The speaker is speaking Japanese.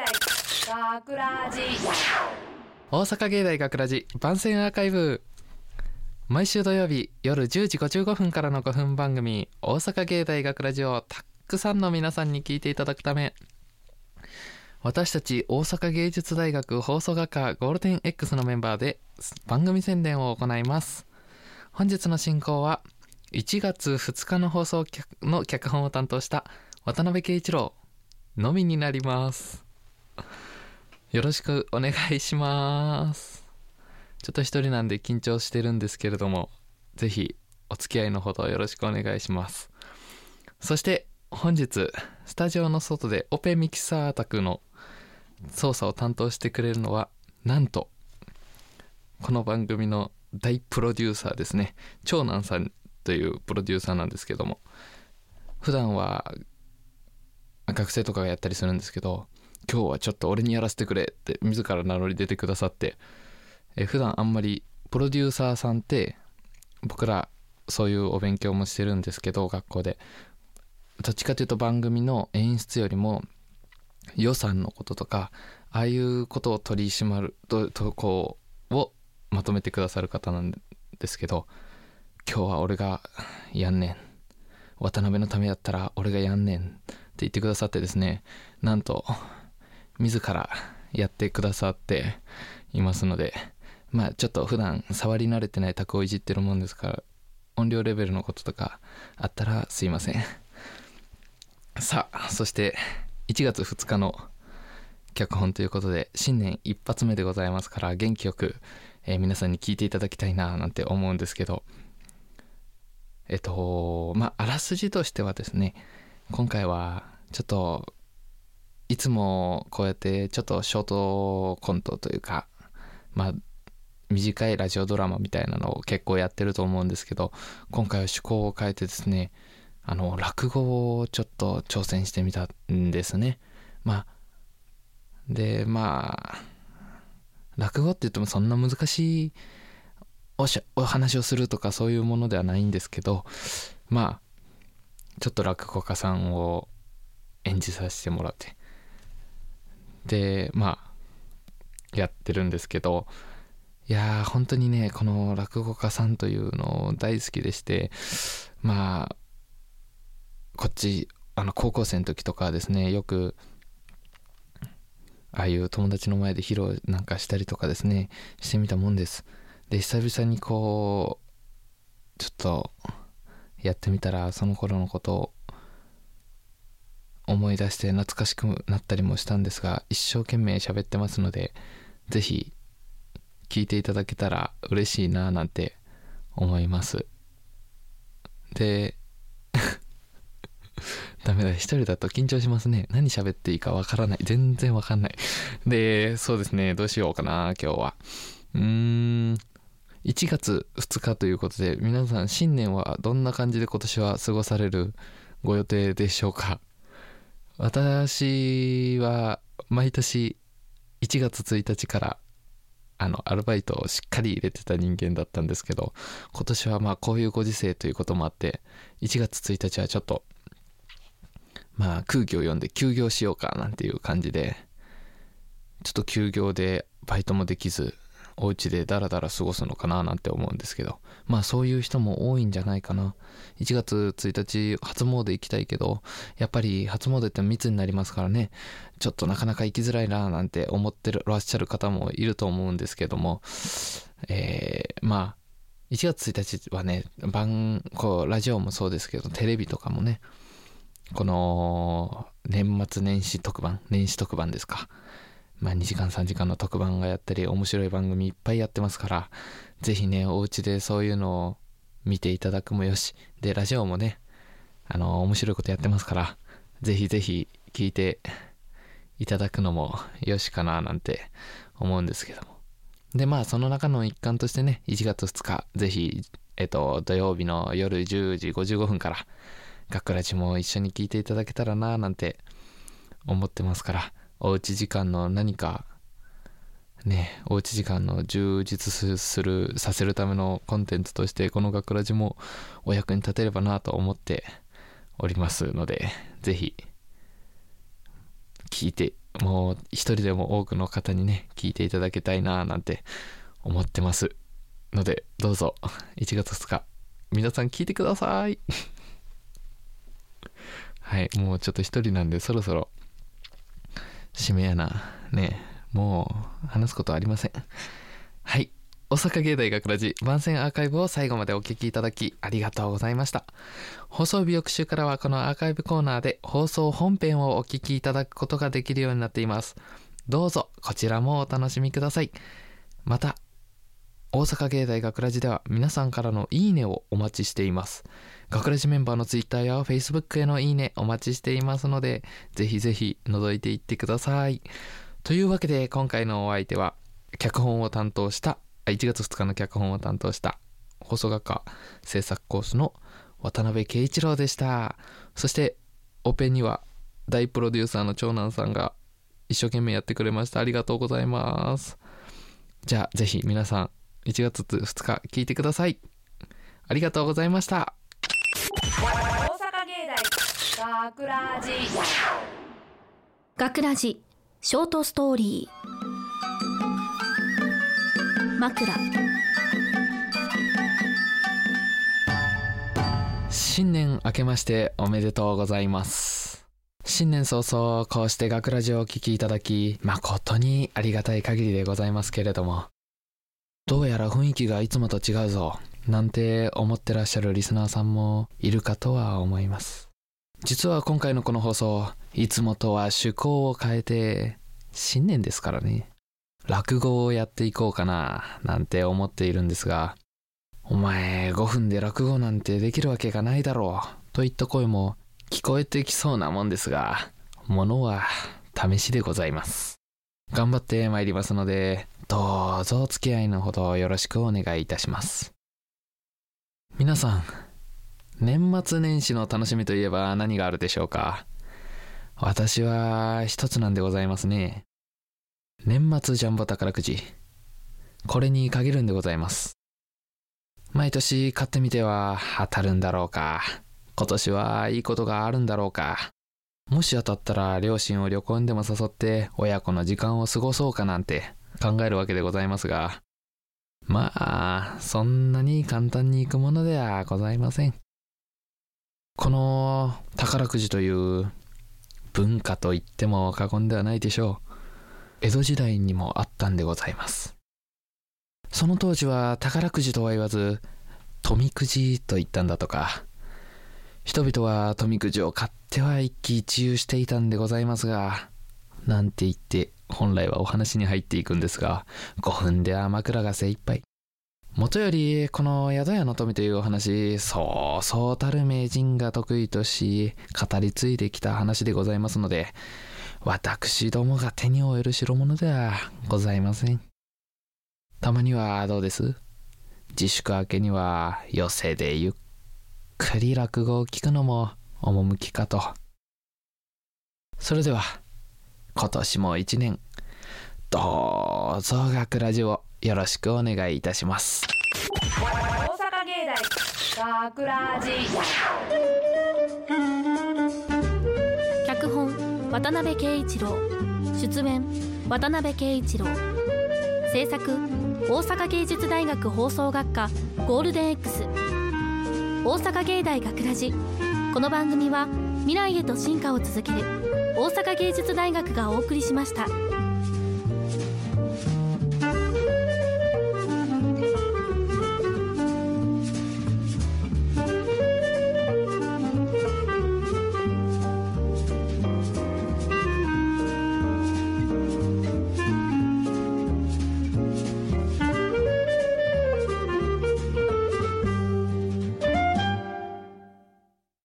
大学ラジ。大阪芸大学ラジ番宣アーカイブ。毎週土曜日夜10時55分からの5分番組「大阪芸大学ラジをたくさんの皆さんに聞いていただくため。私たち大阪芸術大学放送学科ゴールデン X のメンバーで番組宣伝を行います。本日の進行は1月2日の放送の脚本を担当した渡辺圭一郎のみになります。よろしくお願いします。ちょっと一人なんで緊張してるんですけれどもぜひお付き合いのほどよろしくお願いします。そして本日スタジオの外でオペミキサー宅の操作を担当してくれるのはなんとこの番組の大プロデューサーですね。長男さんというプロデューサーなんですけども普段は学生とかがやったりするんですけど今日はちょっと俺にやらせてくれって自ら名乗り出てくださってえ普段あんまりプロデューサーさんって僕らそういうお勉強もしてるんですけど学校で。どっちかというと番組の演出よりも予算のこととかああいうことを取り締まるととこをまとめてくださる方なんですけど今日は俺がやんねん。渡辺のためやったら俺がやんねんって言ってくださってですねなんと自らやってくださっていますのでまあちょっと普段触り慣れてない卓をいじってるもんですから音量レベルのこととかあったらすいません。さあそして1月2日の脚本ということで新年一発目でございますから元気よく、えー皆さんに聞いていただきたいななんて思うんですけどえっとまああらすじとしてはですね今回はちょっといつもこうやってちょっとショートコントというかまあ短いラジオドラマみたいなのを結構やってると思うんですけど今回は趣向を変えてですねあの落語をちょっと挑戦してみたんですね。まあでまあ落語って言ってもそんな難しいおしお話をするとかそういうものではないんですけどまあちょっと落語家さんを演じさせてもらってでまあやってるんですけどいやー本当にねこの落語家さんというの大好きでしてまあこっちあの高校生の時とかですねよくああいう友達の前で披露なんかしたりとかですねしてみたもんです。で久々にこうちょっとやってみたらその頃のことを思い出して懐かしくなったりもしたんですが一生懸命喋ってますので是非聞いていただけたら嬉しいななんて思います。で ダメだ一人だと緊張しますね。何喋っていいかわからない。全然わかんない。でそうですね。どうしようかな今日は。うーん。1月2日ということで皆さん新年はどんな感じで今年は過ごされるご予定でしょうか？私は毎年1月1日からあのアルバイトをしっかり入れてた人間だったんですけど今年はまあこういうご時世ということもあって1月1日はちょっとまあ空気を読んで休業しようかなんていう感じでちょっと休業でバイトもできずお家でダラダラ過ごすのかななんて思うんですけど。まあそういう人も多いんじゃないかな。1月1日初詣行きたいけどやっぱり初詣って密になりますからね。ちょっとなかなか行きづらいななんて思ってらっしゃる方もいると思うんですけども。えー、まあ1月1日はね番こうラジオもそうですけどテレビとかもねこの年末年始特番年始特番ですか。まあ2時間3時間の特番がやったり面白い番組いっぱいやってますからぜひねお家でそういうのを見ていただくもよしでラジオもねあの面白いことやってますからぜひぜひ聞いていただくのもよしかななんて思うんですけども。でまあその中の一環としてね1月2日ぜひえっと土曜日の夜10時55分から学ラジも一緒に聞いていただけたらななんて思ってますからおうち時間の何かねおうち時間の充実するさせるためのコンテンツとしてこの学ラジもお役に立てればなと思っておりますのでぜひ聞いてもう一人でも多くの方にね聞いていただきたいななんて思ってますのでどうぞ1月2日皆さん聞いてください。はいもうちょっと一人なんでそろそろ締めやな。ねもう話すことはありません。はい。大阪芸大学ラジ番宣アーカイブを最後までお聞きいただきありがとうございました。放送日翌週からはこのアーカイブコーナーで放送本編をお聞きいただくことができるようになっています。どうぞこちらもお楽しみください。また大阪芸大学ラジでは皆さんからのいいねをお待ちしています。学ラジメンバーのツイッターやフェイスブックへのいいねお待ちしていますのでぜひぜひ覗いていってください。というわけで今回のお相手は脚本を担当した1月2日の脚本を担当した放送学科制作コースの渡辺圭一郎でした。そしてオペには大プロデューサーの長男さんが一生懸命やってくれました。ありがとうございます。じゃあぜひ皆さん1月2日聞いてください。ありがとうございました。学ラジ学ラジショートストーリー。枕。新年明けましておめでとうございます。新年早々こうして学ラジオをお聞きいただき誠にありがたい限りでございますけれどもどうやら雰囲気がいつもと違うぞなんて思ってらっしゃるリスナーさんもいるかとは思います実は今回のこの放送いつもとは趣向を変えて新年ですからね。落語をやっていこうかななんて思っているんですが。お前5分で落語なんてできるわけがないだろうといった声も聞こえてきそうなもんですがものは試しでございます。頑張って参りますのでどうぞお付き合いのほどよろしくお願いいたします。皆さん年末年始の楽しみといえば何があるでしょうか？私は一つなんでございますね。年末ジャンボ宝くじ。これに限るんでございます。毎年買ってみては当たるんだろうか？今年はいいことがあるんだろうか？もし当たったら両親を旅行にでも誘って親子の時間を過ごそうかなんて考えるわけでございますが。まあそんなに簡単にいくものではございません。この宝くじという文化と言っても過言ではないでしょう。江戸時代にもあったんでございます。その当時は宝くじとは言わず富くじと言ったんだとか。人々は富くじを買っては一喜一憂していたんでございますがなんて言って本来はお話に入っていくんですが5分では枕が精一杯。もとよりこの宿屋の富というお話そうそうたる名人が得意とし語り継いできた話でございますので私どもが手に負える代物ではございません。たまにはどうです？自粛明けには寄席でゆっくり落語を聞くのも趣かと。それでは今年も一年どうぞ学ラジオよろしくお願いいたします。大阪芸大学ラジ脚本渡辺圭一郎。出演渡辺圭一郎。制作大阪芸術大学放送学科ゴールデン X 大阪芸大学ラジ。この番組は未来へと進化を続ける大阪芸術大学がお送りしました。